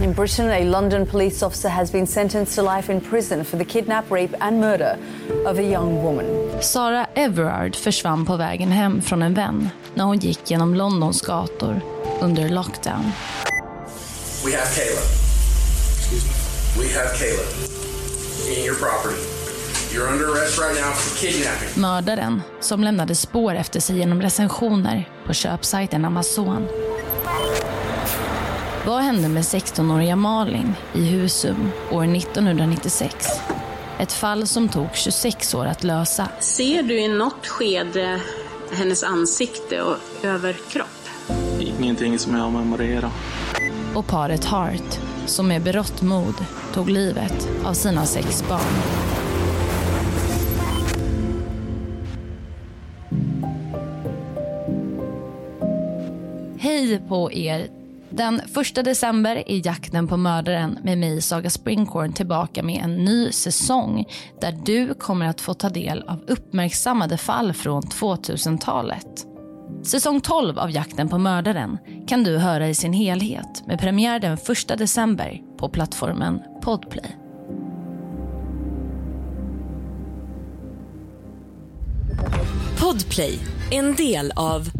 In Britain, a London police officer has been sentenced to life in prison for the kidnap, rape and murder of a young woman. Sarah Everard försvann på vägen hem från en vän när hon gick genom Londons gator under lockdown. We have Kayla. Excuse me. We have Kayla in your property. You're under arrest right now for kidnapping. Mördaren, som lämnade spår efter sig genom recensioner på köpsajten Amazon. Vad hände med 16-åriga Malin i Husum år 1996? Ett fall som tog 26 år att lösa. Ser du i något skede hennes ansikte och överkropp? Ingenting som jag memorerar. Och paret Hart, som med berått mod tog livet av sina sex barn. Hej på er! Den 1 december är Jakten på mördaren med mig Saga Springhorn tillbaka med en ny säsong där du kommer att få ta del av uppmärksammade fall från 2000-talet. Säsong 12 av Jakten på mördaren kan du höra i sin helhet med premiär den 1 december på plattformen Podplay. Podplay, en del av